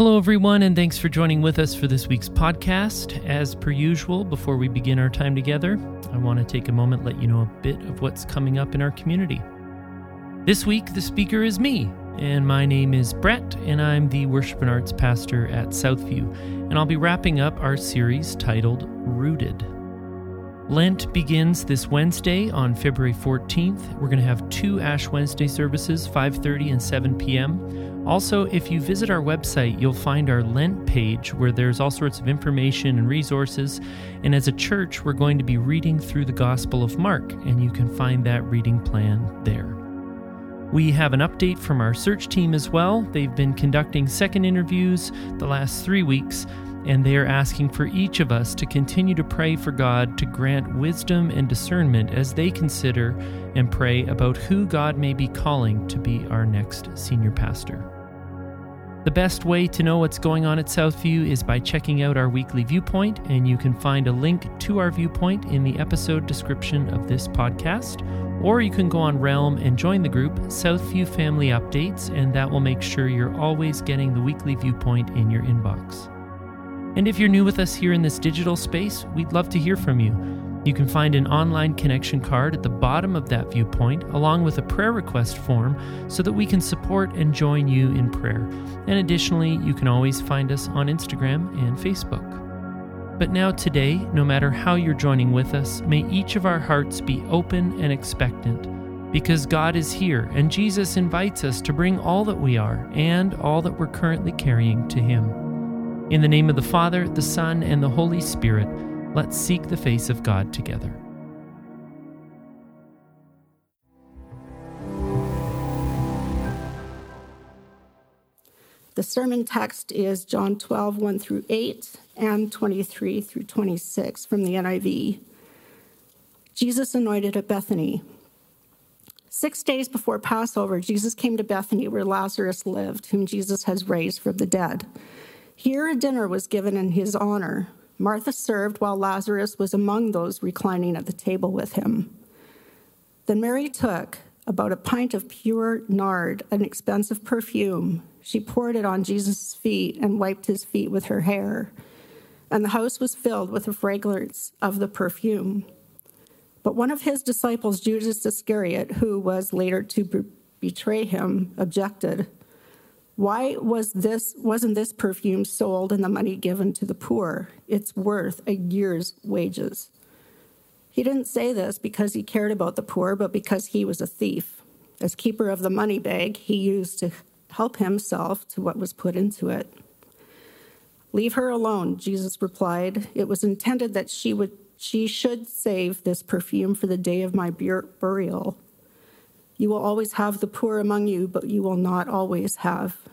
Hello, everyone, and thanks for joining with us for this week's podcast. As per usual, before we begin our time together, I want to take a moment let you know a bit of what's coming up in our community. This week, the speaker is me, and my name is Brett, and I'm the worship and arts pastor at Southview, and I'll be wrapping up our series titled Rooted. Lent begins this Wednesday on February 14th. We're going to have two Ash Wednesday services, 5:30 and 7 p.m. Also, if you visit our website, you'll find our Lent page where there's all sorts of information and resources. And as a church, we're going to be reading through the Gospel of Mark, and you can find that reading plan there. We have an update from our search team as well. They've been conducting second interviews the last three weeks and they are asking for each of us to continue to pray for God to grant wisdom and discernment as they consider and pray about who God may be calling to be our next senior pastor. The best way to know what's going on at Southview is by checking out our weekly viewpoint, and you can find a link to our viewpoint in the episode description of this podcast. Or you can go on Realm and join the group Southview Family Updates, and that will make sure you're always getting the weekly viewpoint in your inbox. And if you're new with us here in this digital space, we'd love to hear from you. You can find an online connection card at the bottom of that viewpoint, along with a prayer request form, so that we can support and join you in prayer. And additionally, you can always find us on Instagram and Facebook. But now, today, no matter how you're joining with us, may each of our hearts be open and expectant, because God is here and Jesus invites us to bring all that we are and all that we're currently carrying to Him. In the name of the Father, the Son, and the Holy Spirit, let's seek the face of God together. The sermon text is John 12, 1 through 8, and 23 through 26 from the NIV. Jesus anointed at Bethany. Six days before Passover, Jesus came to Bethany where Lazarus lived, whom Jesus has raised from the dead. Here a dinner was given in his honor. Martha served while Lazarus was among those reclining at the table with him. Then Mary took about a pint of pure nard, an expensive perfume. She poured it on Jesus' feet and wiped his feet with her hair. And the house was filled with the fragrance of the perfume. But one of his disciples, Judas Iscariot, who was later to betray him, objected. Why was this wasn't this perfume sold and the money given to the poor? It's worth a year's wages. He didn't say this because he cared about the poor, but because he was a thief. As keeper of the money bag, he used to help himself to what was put into it. Leave her alone, Jesus replied. It was intended that she would she should save this perfume for the day of my burial. You will always have the poor among you, but you will not always have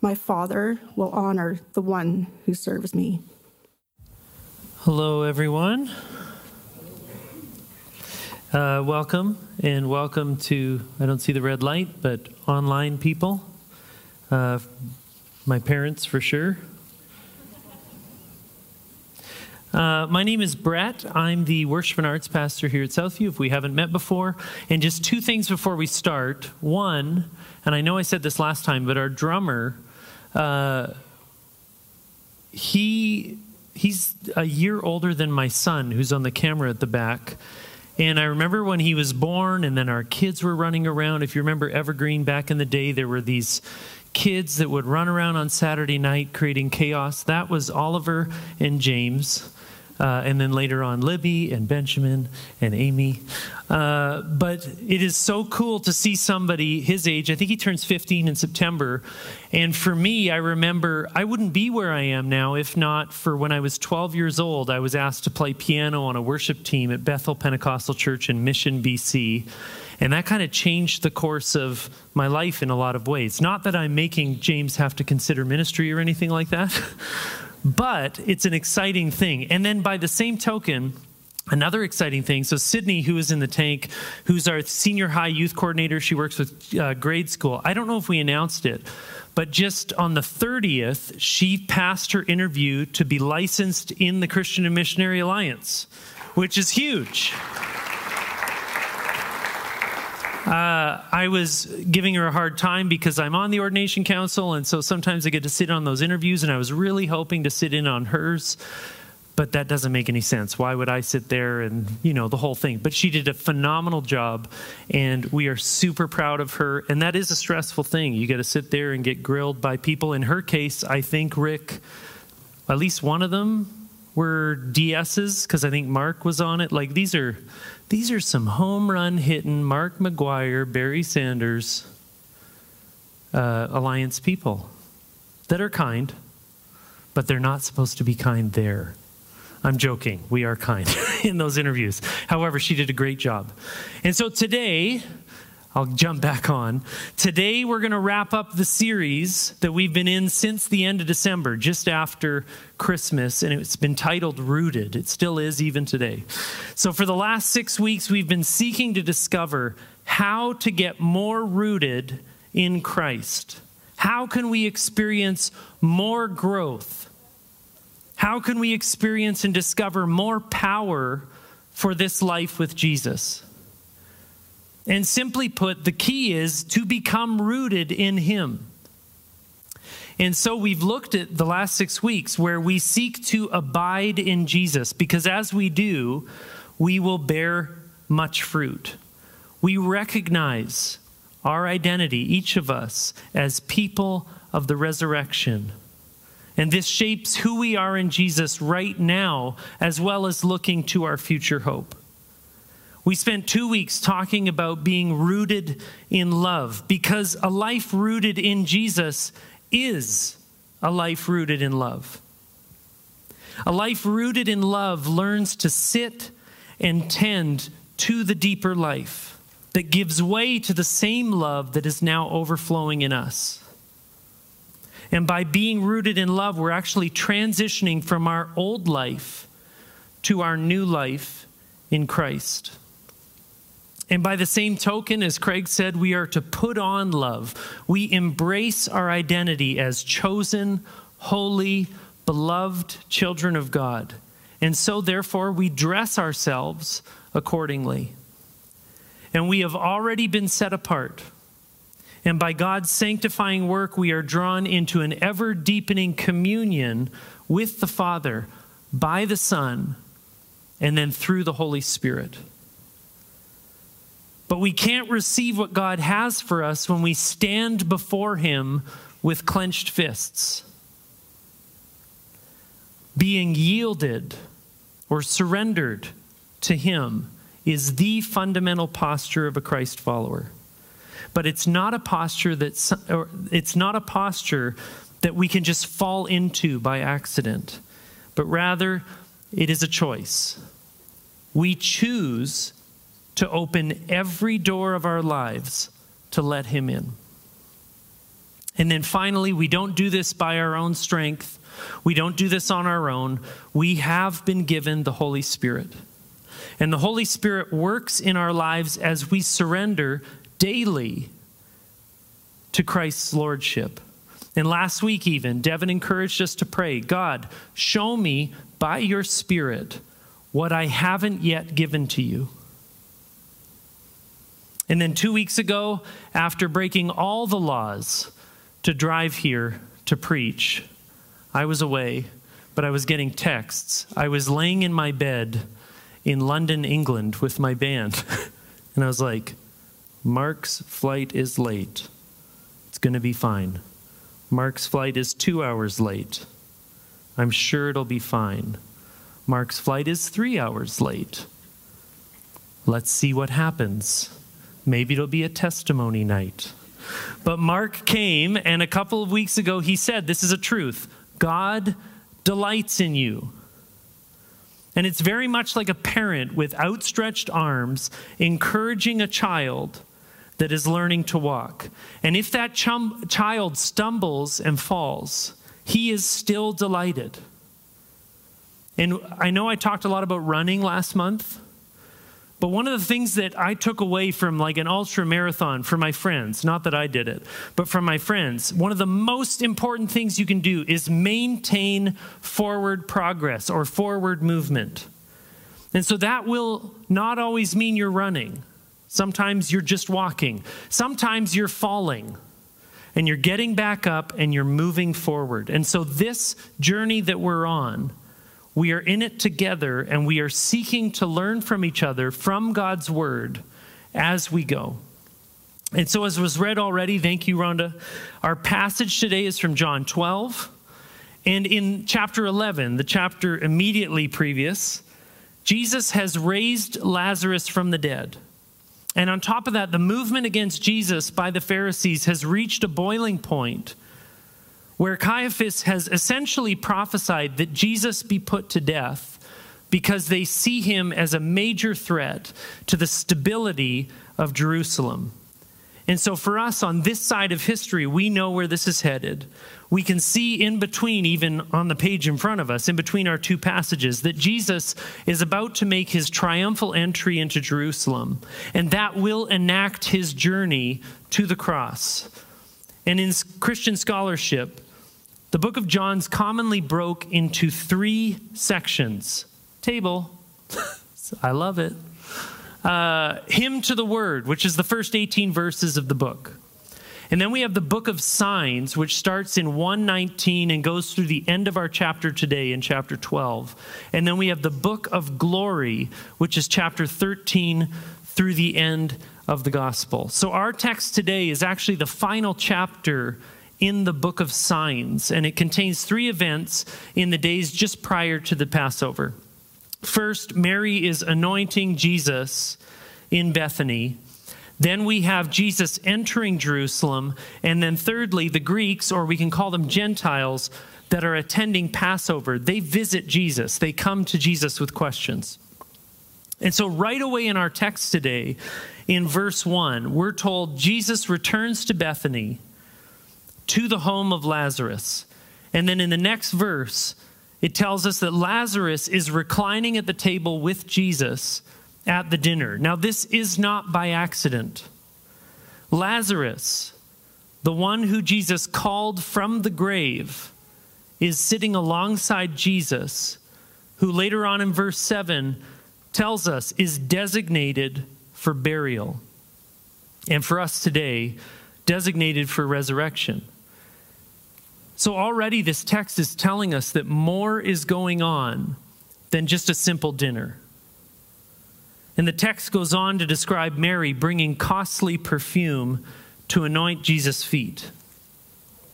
My Father will honor the one who serves me. Hello, everyone. Uh, welcome, and welcome to, I don't see the red light, but online people. Uh, my parents, for sure. Uh, my name is Brett. I'm the worship and arts pastor here at Southview, if we haven't met before. And just two things before we start. One, and I know I said this last time, but our drummer, uh, he he's a year older than my son, who's on the camera at the back. And I remember when he was born, and then our kids were running around. If you remember Evergreen back in the day, there were these kids that would run around on Saturday night creating chaos. That was Oliver and James uh, and then later on Libby and Benjamin and Amy. Uh, but it is so cool to see somebody his age. I think he turns 15 in September. And for me, I remember I wouldn't be where I am now if not for when I was 12 years old. I was asked to play piano on a worship team at Bethel Pentecostal Church in Mission, BC. And that kind of changed the course of my life in a lot of ways. Not that I'm making James have to consider ministry or anything like that, but it's an exciting thing. And then by the same token, Another exciting thing. So, Sydney, who is in the tank, who's our senior high youth coordinator, she works with uh, grade school. I don't know if we announced it, but just on the 30th, she passed her interview to be licensed in the Christian and Missionary Alliance, which is huge. Uh, I was giving her a hard time because I'm on the ordination council, and so sometimes I get to sit on those interviews, and I was really hoping to sit in on hers, but that doesn't make any sense. Why would I sit there and, you know, the whole thing? But she did a phenomenal job, and we are super proud of her, and that is a stressful thing. You got to sit there and get grilled by people. In her case, I think, Rick, at least one of them were DSs because I think Mark was on it. Like these are these are some home run hitting Mark McGwire, Barry Sanders, uh, Alliance people that are kind, but they're not supposed to be kind there. I'm joking. We are kind in those interviews. However, she did a great job. And so today, I'll jump back on. Today, we're going to wrap up the series that we've been in since the end of December, just after Christmas, and it's been titled Rooted. It still is, even today. So, for the last six weeks, we've been seeking to discover how to get more rooted in Christ. How can we experience more growth? How can we experience and discover more power for this life with Jesus? And simply put, the key is to become rooted in Him. And so we've looked at the last six weeks where we seek to abide in Jesus, because as we do, we will bear much fruit. We recognize our identity, each of us, as people of the resurrection. And this shapes who we are in Jesus right now, as well as looking to our future hope. We spent two weeks talking about being rooted in love because a life rooted in Jesus is a life rooted in love. A life rooted in love learns to sit and tend to the deeper life that gives way to the same love that is now overflowing in us. And by being rooted in love, we're actually transitioning from our old life to our new life in Christ. And by the same token, as Craig said, we are to put on love. We embrace our identity as chosen, holy, beloved children of God. And so, therefore, we dress ourselves accordingly. And we have already been set apart. And by God's sanctifying work, we are drawn into an ever deepening communion with the Father by the Son and then through the Holy Spirit. But we can't receive what God has for us when we stand before Him with clenched fists. Being yielded or surrendered to Him is the fundamental posture of a Christ follower. But it's not a posture that's it's not a posture that we can just fall into by accident, but rather it is a choice. We choose to open every door of our lives to let Him in. And then finally, we don't do this by our own strength. We don't do this on our own. We have been given the Holy Spirit. And the Holy Spirit works in our lives as we surrender daily to Christ's Lordship. And last week, even, Devin encouraged us to pray God, show me by your Spirit what I haven't yet given to you. And then two weeks ago, after breaking all the laws to drive here to preach, I was away, but I was getting texts. I was laying in my bed in London, England with my band. and I was like, Mark's flight is late. It's going to be fine. Mark's flight is two hours late. I'm sure it'll be fine. Mark's flight is three hours late. Let's see what happens. Maybe it'll be a testimony night. But Mark came, and a couple of weeks ago, he said, This is a truth God delights in you. And it's very much like a parent with outstretched arms encouraging a child that is learning to walk. And if that chum- child stumbles and falls, he is still delighted. And I know I talked a lot about running last month. But one of the things that I took away from like an ultra marathon for my friends, not that I did it, but from my friends, one of the most important things you can do is maintain forward progress or forward movement. And so that will not always mean you're running. Sometimes you're just walking. Sometimes you're falling and you're getting back up and you're moving forward. And so this journey that we're on, we are in it together and we are seeking to learn from each other from God's word as we go. And so, as was read already, thank you, Rhonda. Our passage today is from John 12. And in chapter 11, the chapter immediately previous, Jesus has raised Lazarus from the dead. And on top of that, the movement against Jesus by the Pharisees has reached a boiling point where Caiaphas has essentially prophesied that Jesus be put to death because they see him as a major threat to the stability of Jerusalem. And so, for us on this side of history, we know where this is headed. We can see in between, even on the page in front of us, in between our two passages, that Jesus is about to make his triumphal entry into Jerusalem, and that will enact his journey to the cross. And in Christian scholarship, the book of John's commonly broke into three sections. Table, I love it. Uh, hymn to the Word, which is the first 18 verses of the book. And then we have the book of signs, which starts in 119 and goes through the end of our chapter today in chapter 12. And then we have the book of glory, which is chapter 13 through the end of the gospel. So our text today is actually the final chapter in the book of signs, and it contains three events in the days just prior to the Passover. First, Mary is anointing Jesus in Bethany. Then we have Jesus entering Jerusalem. And then, thirdly, the Greeks, or we can call them Gentiles, that are attending Passover, they visit Jesus. They come to Jesus with questions. And so, right away in our text today, in verse 1, we're told Jesus returns to Bethany to the home of Lazarus. And then in the next verse, it tells us that Lazarus is reclining at the table with Jesus at the dinner. Now, this is not by accident. Lazarus, the one who Jesus called from the grave, is sitting alongside Jesus, who later on in verse 7 tells us is designated for burial. And for us today, designated for resurrection. So already this text is telling us that more is going on than just a simple dinner. And the text goes on to describe Mary bringing costly perfume to anoint Jesus' feet.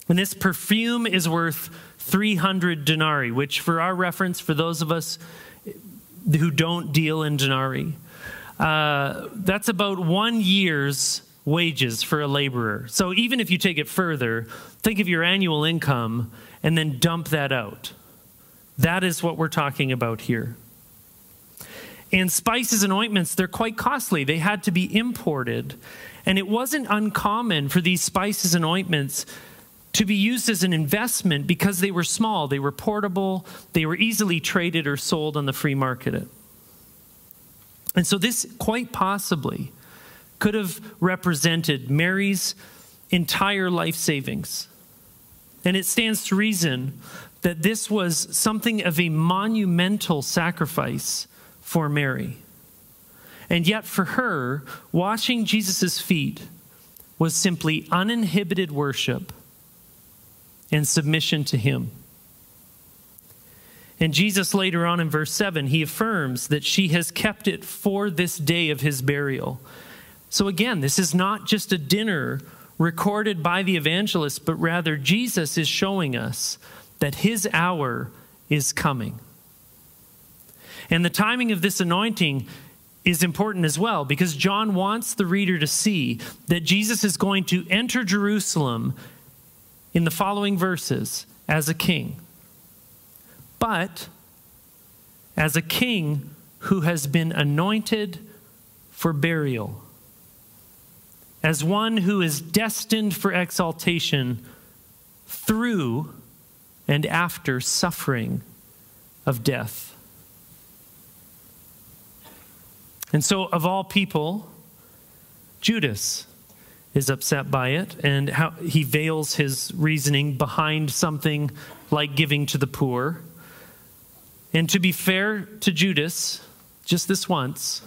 And this perfume is worth 300 denarii, which, for our reference, for those of us who don't deal in denarii, uh, that's about one year's wages for a laborer. So even if you take it further, think of your annual income and then dump that out. That is what we're talking about here. And spices and ointments, they're quite costly. They had to be imported. And it wasn't uncommon for these spices and ointments to be used as an investment because they were small, they were portable, they were easily traded or sold on the free market. And so, this quite possibly could have represented Mary's entire life savings. And it stands to reason that this was something of a monumental sacrifice for Mary. And yet, for her, washing Jesus' feet was simply uninhibited worship and submission to Him. And Jesus, later on in verse 7, he affirms that she has kept it for this day of his burial so again, this is not just a dinner recorded by the evangelist, but rather Jesus is showing us that his hour is coming. And the timing of this anointing is important as well because John wants the reader to see that Jesus is going to enter Jerusalem in the following verses as a king. But as a king who has been anointed for burial, as one who is destined for exaltation through and after suffering of death. And so, of all people, Judas is upset by it, and how he veils his reasoning behind something like giving to the poor. And to be fair to Judas, just this once,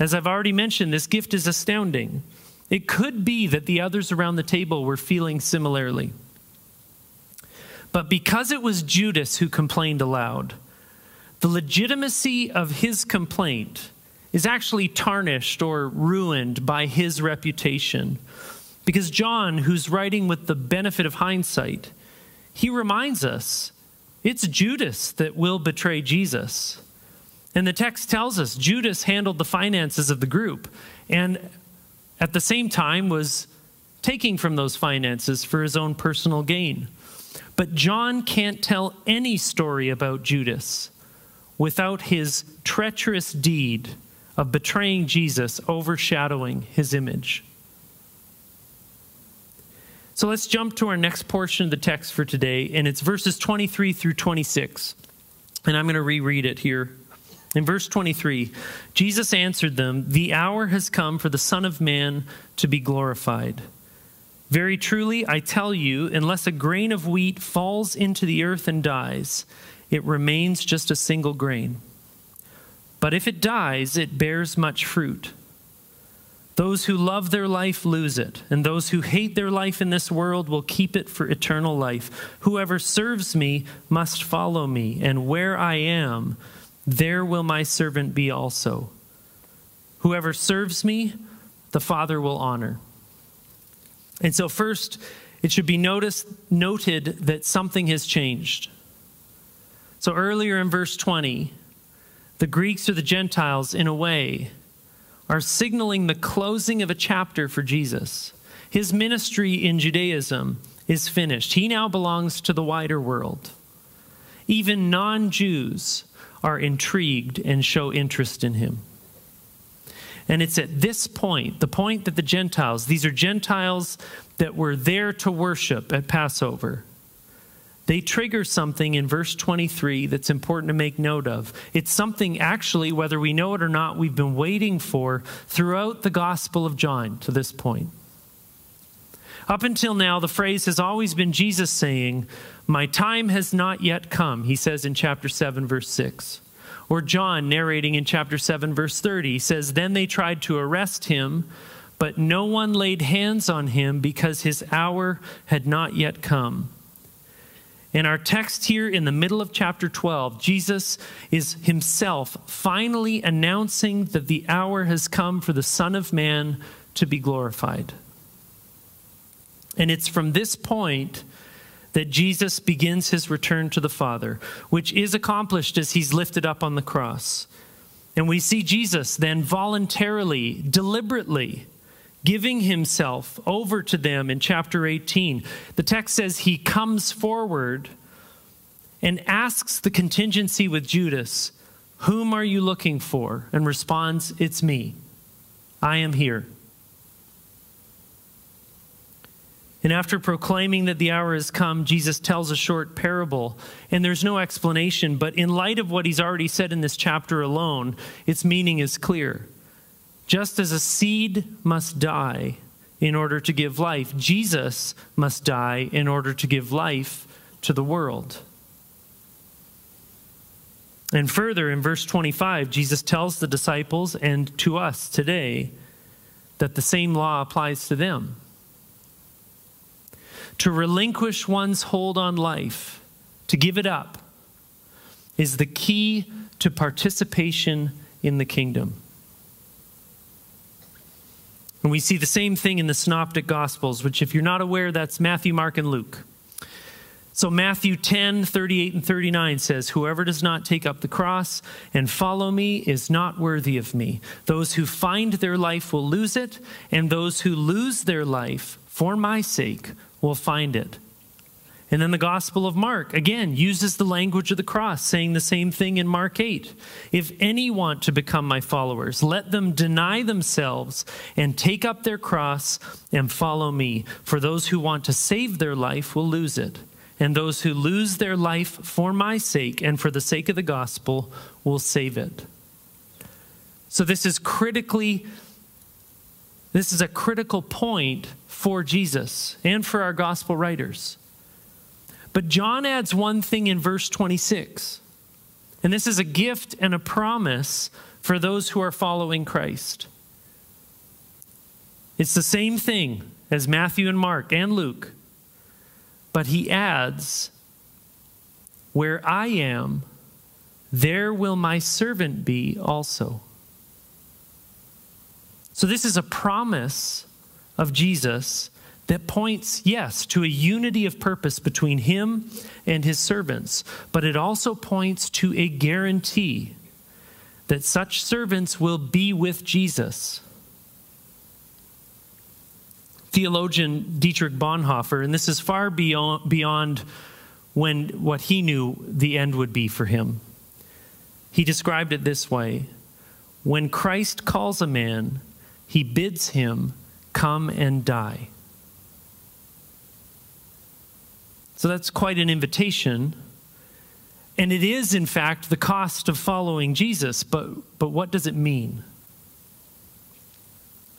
as I've already mentioned, this gift is astounding. It could be that the others around the table were feeling similarly. But because it was Judas who complained aloud, the legitimacy of his complaint is actually tarnished or ruined by his reputation. Because John, who's writing with the benefit of hindsight, he reminds us it's Judas that will betray Jesus. And the text tells us Judas handled the finances of the group and at the same time was taking from those finances for his own personal gain. But John can't tell any story about Judas without his treacherous deed of betraying Jesus overshadowing his image. So let's jump to our next portion of the text for today, and it's verses 23 through 26. And I'm going to reread it here. In verse 23, Jesus answered them, The hour has come for the Son of Man to be glorified. Very truly, I tell you, unless a grain of wheat falls into the earth and dies, it remains just a single grain. But if it dies, it bears much fruit. Those who love their life lose it, and those who hate their life in this world will keep it for eternal life. Whoever serves me must follow me, and where I am, there will my servant be also. Whoever serves me, the Father will honor. And so, first, it should be noticed, noted that something has changed. So, earlier in verse 20, the Greeks or the Gentiles, in a way, are signaling the closing of a chapter for Jesus. His ministry in Judaism is finished. He now belongs to the wider world. Even non Jews are intrigued and show interest in him. And it's at this point, the point that the Gentiles, these are Gentiles that were there to worship at Passover, they trigger something in verse 23 that's important to make note of. It's something, actually, whether we know it or not, we've been waiting for throughout the Gospel of John to this point. Up until now, the phrase has always been Jesus saying, My time has not yet come, he says in chapter 7, verse 6. Or John narrating in chapter 7, verse 30, says, Then they tried to arrest him, but no one laid hands on him because his hour had not yet come. In our text here in the middle of chapter 12, Jesus is himself finally announcing that the hour has come for the Son of Man to be glorified. And it's from this point that Jesus begins his return to the Father, which is accomplished as he's lifted up on the cross. And we see Jesus then voluntarily, deliberately, giving himself over to them in chapter 18. The text says he comes forward and asks the contingency with Judas, Whom are you looking for? and responds, It's me. I am here. And after proclaiming that the hour has come, Jesus tells a short parable. And there's no explanation, but in light of what he's already said in this chapter alone, its meaning is clear. Just as a seed must die in order to give life, Jesus must die in order to give life to the world. And further, in verse 25, Jesus tells the disciples and to us today that the same law applies to them. To relinquish one's hold on life, to give it up, is the key to participation in the kingdom. And we see the same thing in the Synoptic Gospels, which, if you're not aware, that's Matthew, Mark, and Luke. So, Matthew 10, 38 and 39 says, Whoever does not take up the cross and follow me is not worthy of me. Those who find their life will lose it, and those who lose their life for my sake will find it. And then the Gospel of Mark, again, uses the language of the cross, saying the same thing in Mark 8. If any want to become my followers, let them deny themselves and take up their cross and follow me. For those who want to save their life will lose it, and those who lose their life for my sake and for the sake of the gospel will save it. So this is critically this is a critical point for Jesus and for our gospel writers. But John adds one thing in verse 26. And this is a gift and a promise for those who are following Christ. It's the same thing as Matthew and Mark and Luke. But he adds, Where I am, there will my servant be also. So, this is a promise of Jesus that points, yes, to a unity of purpose between him and his servants, but it also points to a guarantee that such servants will be with Jesus. Theologian Dietrich Bonhoeffer, and this is far beyond, beyond when what he knew the end would be for him. He described it this way When Christ calls a man, he bids him come and die. So that's quite an invitation. And it is, in fact, the cost of following Jesus. But, but what does it mean?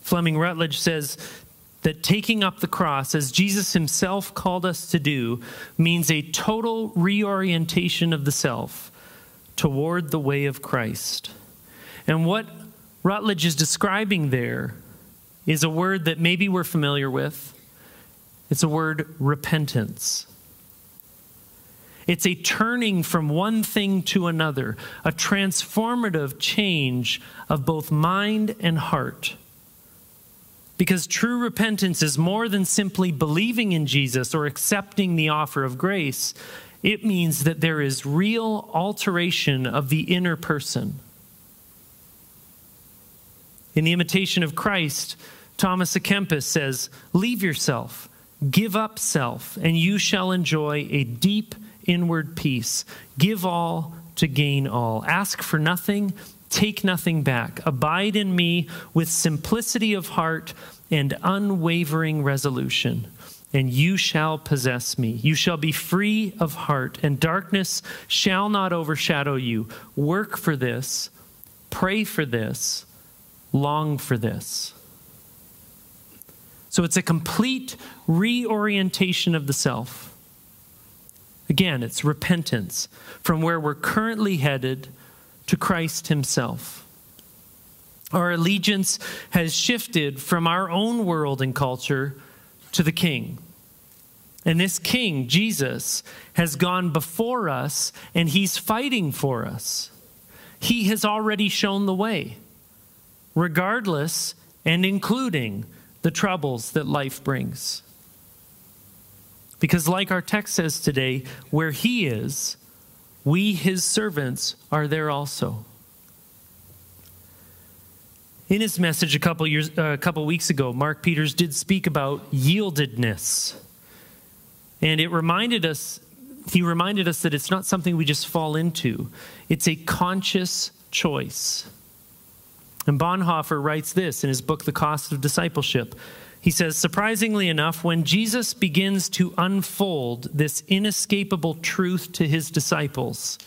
Fleming Rutledge says that taking up the cross, as Jesus himself called us to do, means a total reorientation of the self toward the way of Christ. And what Rutledge is describing there is a word that maybe we're familiar with. It's a word repentance. It's a turning from one thing to another, a transformative change of both mind and heart. Because true repentance is more than simply believing in Jesus or accepting the offer of grace. It means that there is real alteration of the inner person. In the imitation of Christ, Thomas à Kempis says, Leave yourself, give up self, and you shall enjoy a deep inward peace. Give all to gain all. Ask for nothing, take nothing back. Abide in me with simplicity of heart and unwavering resolution, and you shall possess me. You shall be free of heart, and darkness shall not overshadow you. Work for this, pray for this, long for this. So it's a complete reorientation of the self. Again, it's repentance from where we're currently headed to Christ Himself. Our allegiance has shifted from our own world and culture to the King. And this King, Jesus, has gone before us and He's fighting for us. He has already shown the way, regardless and including the troubles that life brings. Because, like our text says today, where he is, we, his servants, are there also. In his message a couple years, uh, a couple weeks ago, Mark Peters did speak about yieldedness, and it reminded us. He reminded us that it's not something we just fall into; it's a conscious choice. And Bonhoeffer writes this in his book, The Cost of Discipleship. He says, surprisingly enough, when Jesus begins to unfold this inescapable truth to his disciples,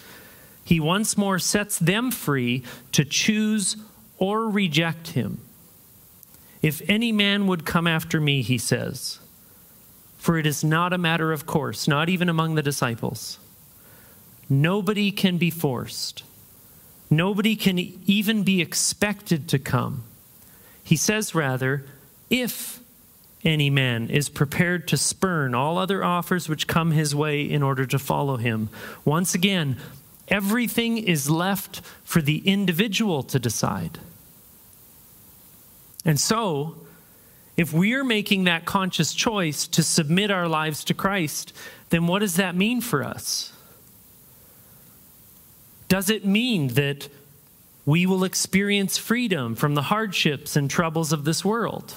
he once more sets them free to choose or reject him. If any man would come after me, he says, for it is not a matter of course, not even among the disciples. Nobody can be forced. Nobody can even be expected to come. He says, rather, if any man is prepared to spurn all other offers which come his way in order to follow him. Once again, everything is left for the individual to decide. And so, if we are making that conscious choice to submit our lives to Christ, then what does that mean for us? Does it mean that we will experience freedom from the hardships and troubles of this world?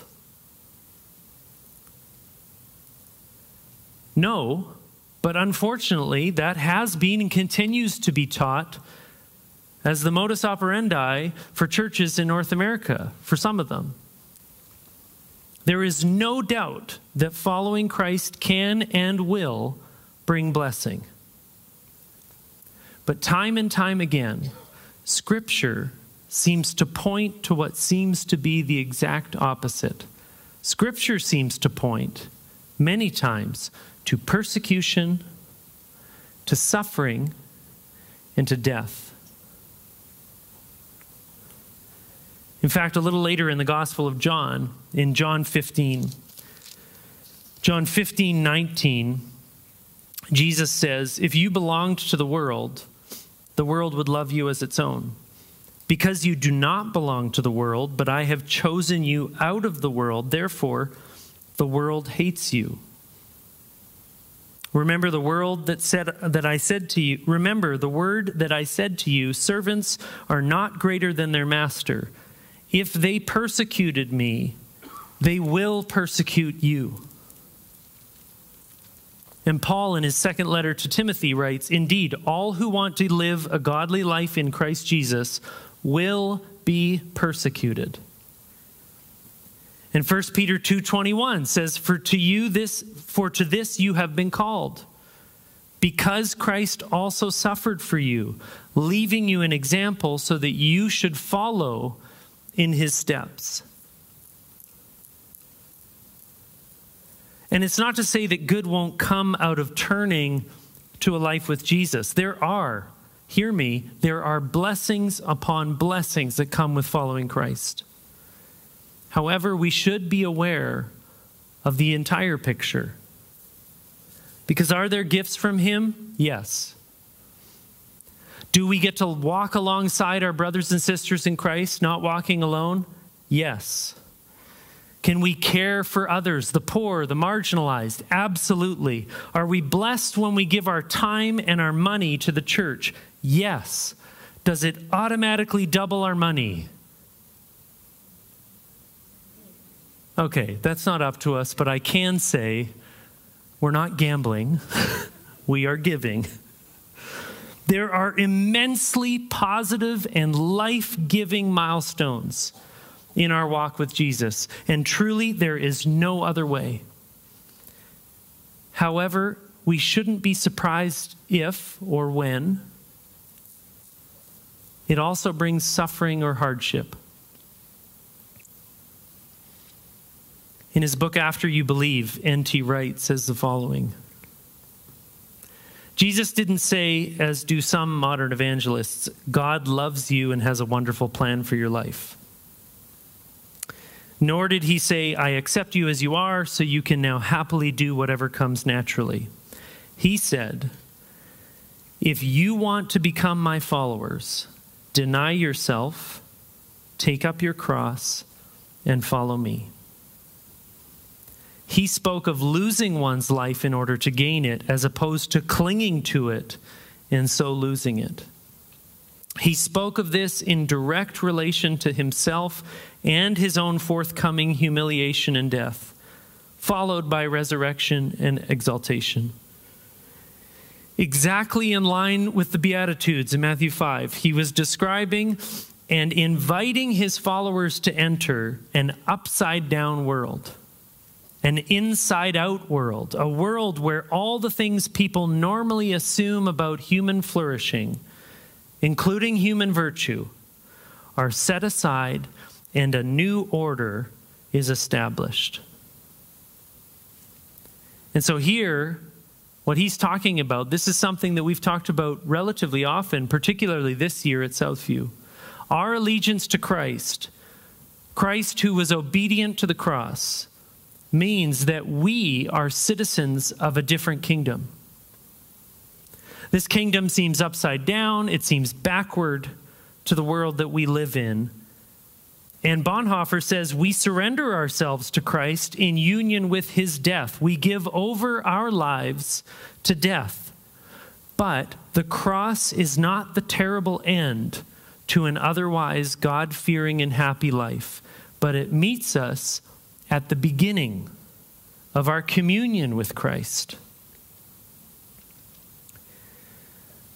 No, But unfortunately, that has been and continues to be taught as the modus operandi for churches in North America, for some of them. There is no doubt that following Christ can and will bring blessing. But time and time again, Scripture seems to point to what seems to be the exact opposite. Scripture seems to point many times to persecution, to suffering, and to death. In fact, a little later in the Gospel of John, in John 15, John 15, 19, Jesus says, If you belonged to the world, the world would love you as its own. Because you do not belong to the world, but I have chosen you out of the world, therefore the world hates you. Remember the world that said that I said to you, remember the word that I said to you, servants are not greater than their master. If they persecuted me, they will persecute you. And Paul, in his second letter to Timothy, writes Indeed, all who want to live a godly life in Christ Jesus will be persecuted. And 1 Peter 2:21 says for to you this for to this you have been called because Christ also suffered for you leaving you an example so that you should follow in his steps. And it's not to say that good won't come out of turning to a life with Jesus. There are, hear me, there are blessings upon blessings that come with following Christ. However, we should be aware of the entire picture. Because are there gifts from Him? Yes. Do we get to walk alongside our brothers and sisters in Christ, not walking alone? Yes. Can we care for others, the poor, the marginalized? Absolutely. Are we blessed when we give our time and our money to the church? Yes. Does it automatically double our money? Okay, that's not up to us, but I can say we're not gambling, we are giving. There are immensely positive and life giving milestones in our walk with Jesus, and truly there is no other way. However, we shouldn't be surprised if or when it also brings suffering or hardship. In his book, After You Believe, N.T. Wright says the following Jesus didn't say, as do some modern evangelists, God loves you and has a wonderful plan for your life. Nor did he say, I accept you as you are, so you can now happily do whatever comes naturally. He said, If you want to become my followers, deny yourself, take up your cross, and follow me. He spoke of losing one's life in order to gain it, as opposed to clinging to it and so losing it. He spoke of this in direct relation to himself and his own forthcoming humiliation and death, followed by resurrection and exaltation. Exactly in line with the Beatitudes in Matthew 5, he was describing and inviting his followers to enter an upside down world an inside out world, a world where all the things people normally assume about human flourishing, including human virtue, are set aside and a new order is established. And so, here, what he's talking about, this is something that we've talked about relatively often, particularly this year at Southview. Our allegiance to Christ, Christ who was obedient to the cross, means that we are citizens of a different kingdom. This kingdom seems upside down, it seems backward to the world that we live in. And Bonhoeffer says we surrender ourselves to Christ in union with his death. We give over our lives to death. But the cross is not the terrible end to an otherwise God fearing and happy life, but it meets us at the beginning of our communion with Christ.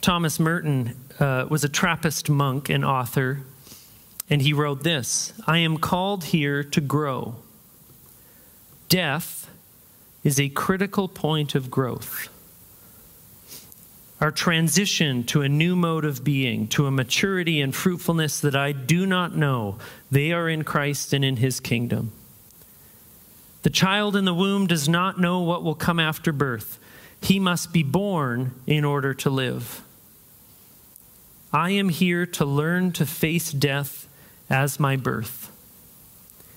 Thomas Merton uh, was a Trappist monk and author, and he wrote this I am called here to grow. Death is a critical point of growth. Our transition to a new mode of being, to a maturity and fruitfulness that I do not know, they are in Christ and in his kingdom. The child in the womb does not know what will come after birth. He must be born in order to live. I am here to learn to face death as my birth.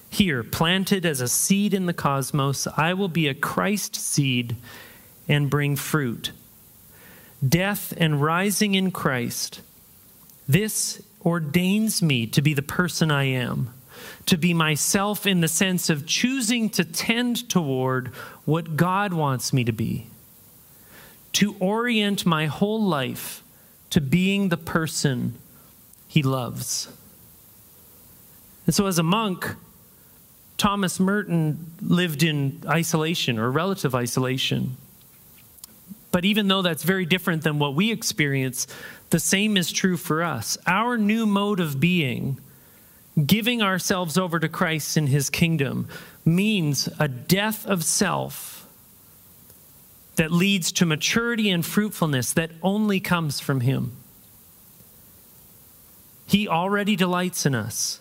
Here, planted as a seed in the cosmos, I will be a Christ seed and bring fruit. Death and rising in Christ, this ordains me to be the person I am to be myself in the sense of choosing to tend toward what God wants me to be, to orient my whole life to being the person He loves. And so, as a monk, Thomas Merton lived in isolation or relative isolation. But even though that's very different than what we experience, the same is true for us. Our new mode of being giving ourselves over to Christ in his kingdom means a death of self that leads to maturity and fruitfulness that only comes from him. He already delights in us.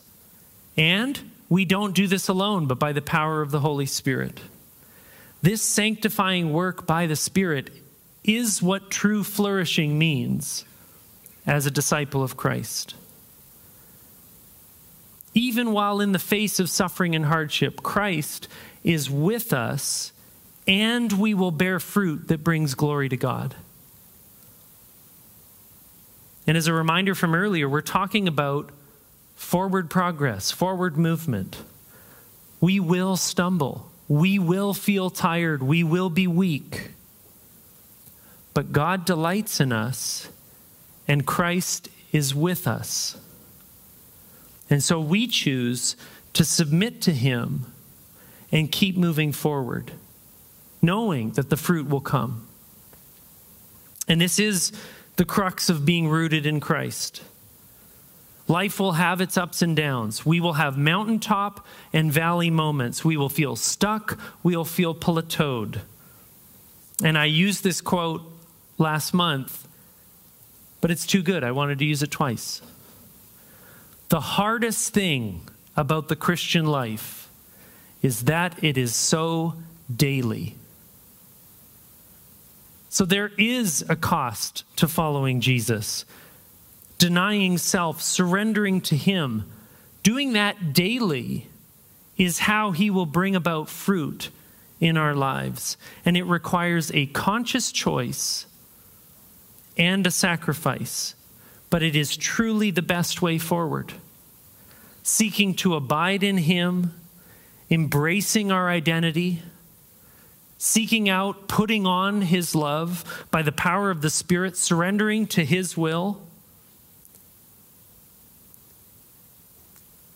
And we don't do this alone, but by the power of the Holy Spirit. This sanctifying work by the Spirit is what true flourishing means as a disciple of Christ even while in the face of suffering and hardship, Christ is with us and we will bear fruit that brings glory to God. And as a reminder from earlier, we're talking about forward progress, forward movement. We will stumble. We will feel tired. We will be weak. But God delights in us, and Christ is with us. And so we choose to submit to Him and keep moving forward, knowing that the fruit will come. And this is the crux of being rooted in Christ. Life will have its ups and downs. We will have mountaintop and valley moments. We will feel stuck. We'll feel plateaued. And I used this quote last month, but it's too good. I wanted to use it twice. The hardest thing about the Christian life is that it is so daily. So there is a cost to following Jesus, denying self, surrendering to Him. Doing that daily is how He will bring about fruit in our lives. And it requires a conscious choice and a sacrifice, but it is truly the best way forward seeking to abide in Him, embracing our identity, seeking out, putting on His love by the power of the Spirit, surrendering to His will.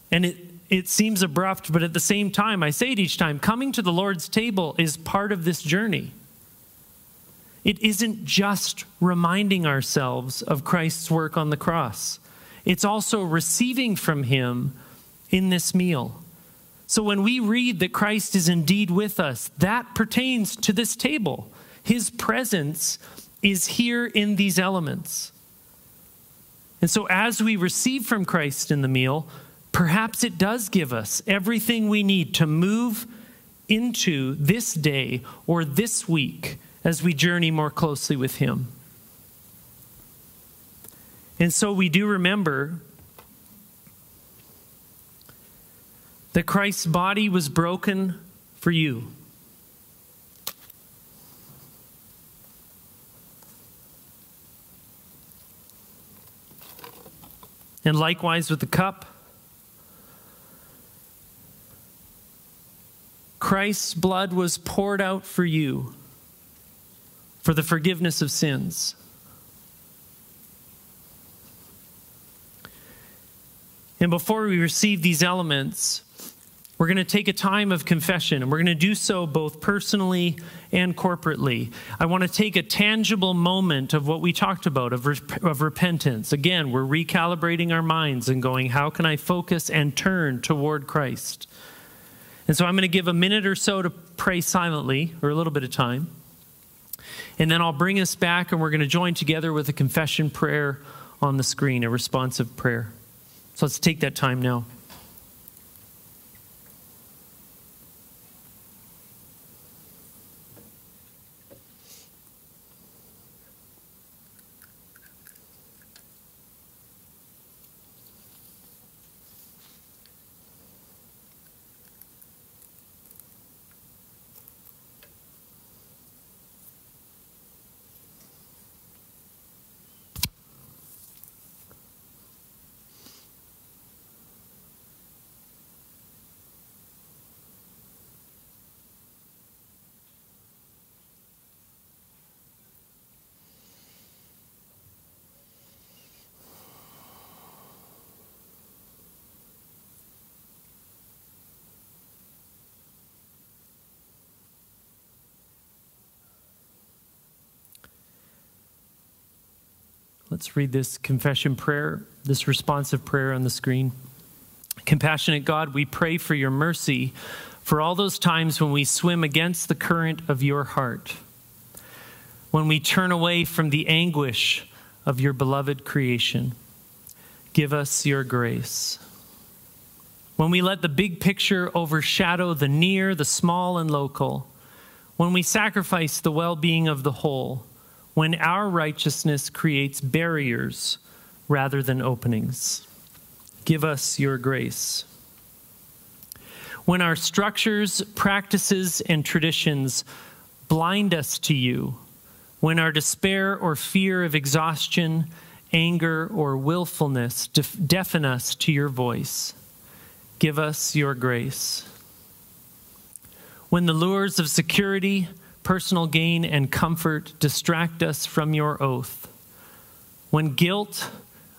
And it, it seems abrupt, but at the same time, I say it each time coming to the Lord's table is part of this journey. It isn't just reminding ourselves of Christ's work on the cross it's also receiving from Him in this meal. So when we read that Christ is indeed with us, that pertains to this table. His presence is here in these elements. And so as we receive from Christ in the meal, perhaps it does give us everything we need to move into this day or this week as we journey more closely with Him. And so we do remember that Christ's body was broken for you. And likewise with the cup, Christ's blood was poured out for you for the forgiveness of sins. And before we receive these elements, We're going to take a time of confession, and we're going to do so both personally and corporately. I want to take a tangible moment of what we talked about of, rep- of repentance. Again, we're recalibrating our minds and going, how can I focus and turn toward Christ? And so I'm going to give a minute or so to pray silently, or a little bit of time. And then I'll bring us back, and we're going to join together with a confession prayer on the screen, a responsive prayer. So let's take that time now. Let's read this confession prayer, this responsive prayer on the screen. Compassionate God, we pray for your mercy for all those times when we swim against the current of your heart, when we turn away from the anguish of your beloved creation. Give us your grace. When we let the big picture overshadow the near, the small, and local, when we sacrifice the well being of the whole, when our righteousness creates barriers rather than openings. Give us your grace. When our structures, practices, and traditions blind us to you, when our despair or fear of exhaustion, anger, or willfulness deafen us to your voice, give us your grace. When the lures of security, personal gain and comfort distract us from your oath. When guilt,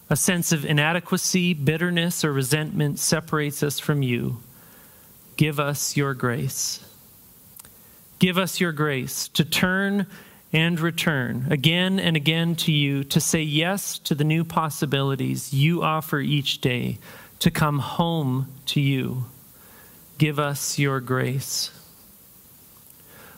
a sense of inadequacy, bitterness, or resentment separates us from you, give us your grace. Give us your grace to turn and return again and again to you, to say yes to the new possibilities you offer each day, to come home to you. Give us your grace.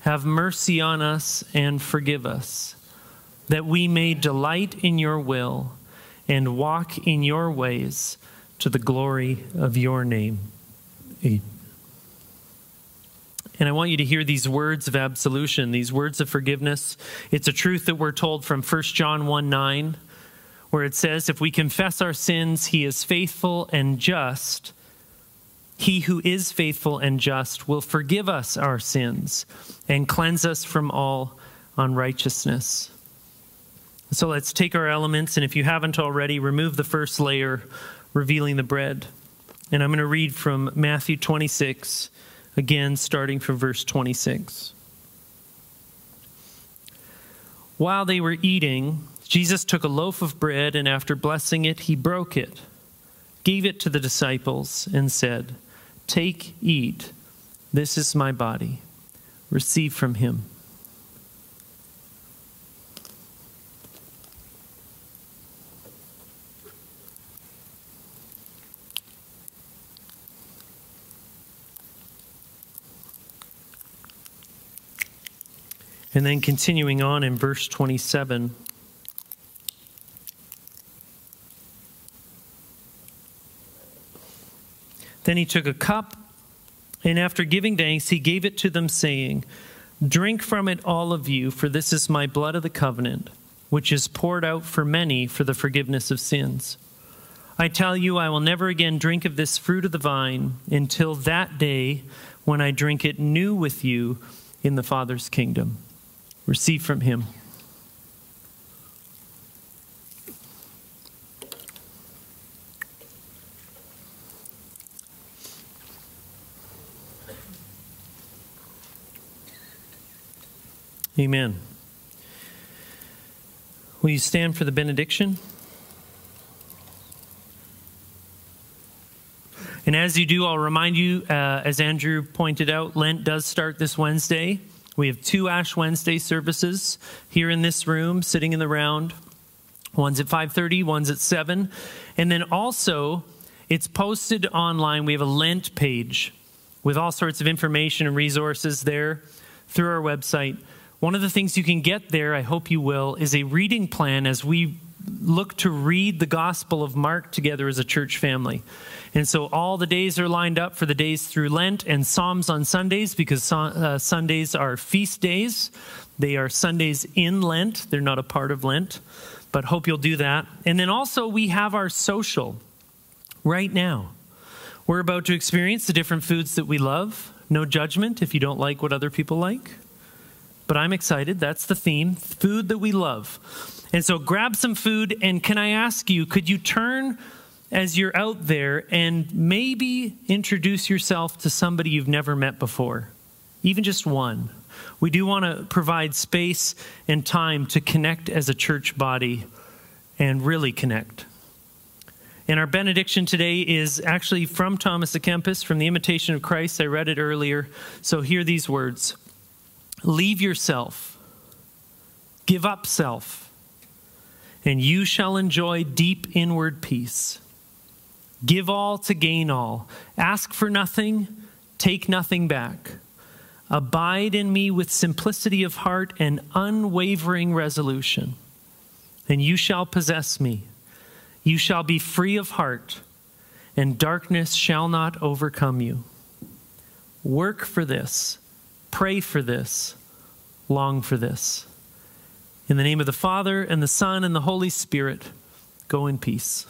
have mercy on us and forgive us, that we may delight in your will and walk in your ways to the glory of your name. Amen. And I want you to hear these words of absolution, these words of forgiveness. It's a truth that we're told from 1 John 1 9, where it says, If we confess our sins, he is faithful and just he who is faithful and just will forgive us our sins and cleanse us from all unrighteousness. So let's take our elements, and if you haven't already, remove the first layer, revealing the bread. And I'm going to read from Matthew 26, again, starting from verse 26. While they were eating, Jesus took a loaf of bread, and after blessing it, he broke it, gave it to the disciples, and said, Take, eat. This is my body. Receive from him. And then continuing on in verse 27. Then he took a cup, and after giving thanks, he gave it to them, saying, Drink from it, all of you, for this is my blood of the covenant, which is poured out for many for the forgiveness of sins. I tell you, I will never again drink of this fruit of the vine until that day when I drink it new with you in the Father's kingdom. Receive from him. Amen. Will you stand for the benediction? And as you do, I'll remind you, uh, as Andrew pointed out, Lent does start this Wednesday. We have two Ash Wednesday services here in this room, sitting in the round. One's at 5:30, one's at 7. And then also, it's posted online. We have a Lent page with all sorts of information and resources there through our website. One of the things you can get there, I hope you will, is a reading plan as we look to read the Gospel of Mark together as a church family. And so all the days are lined up for the days through Lent and Psalms on Sundays because uh, Sundays are feast days. They are Sundays in Lent, they're not a part of Lent, but hope you'll do that. And then also, we have our social right now. We're about to experience the different foods that we love. No judgment if you don't like what other people like. But I'm excited. That's the theme food that we love. And so grab some food. And can I ask you, could you turn as you're out there and maybe introduce yourself to somebody you've never met before, even just one. We do want to provide space and time to connect as a church body and really connect. And our benediction today is actually from Thomas à Kempis, from the Imitation of Christ. I read it earlier. So hear these words Leave yourself, give up self, and you shall enjoy deep inward peace. Give all to gain all. Ask for nothing, take nothing back. Abide in me with simplicity of heart and unwavering resolution, and you shall possess me. You shall be free of heart, and darkness shall not overcome you. Work for this, pray for this, long for this. In the name of the Father, and the Son, and the Holy Spirit, go in peace.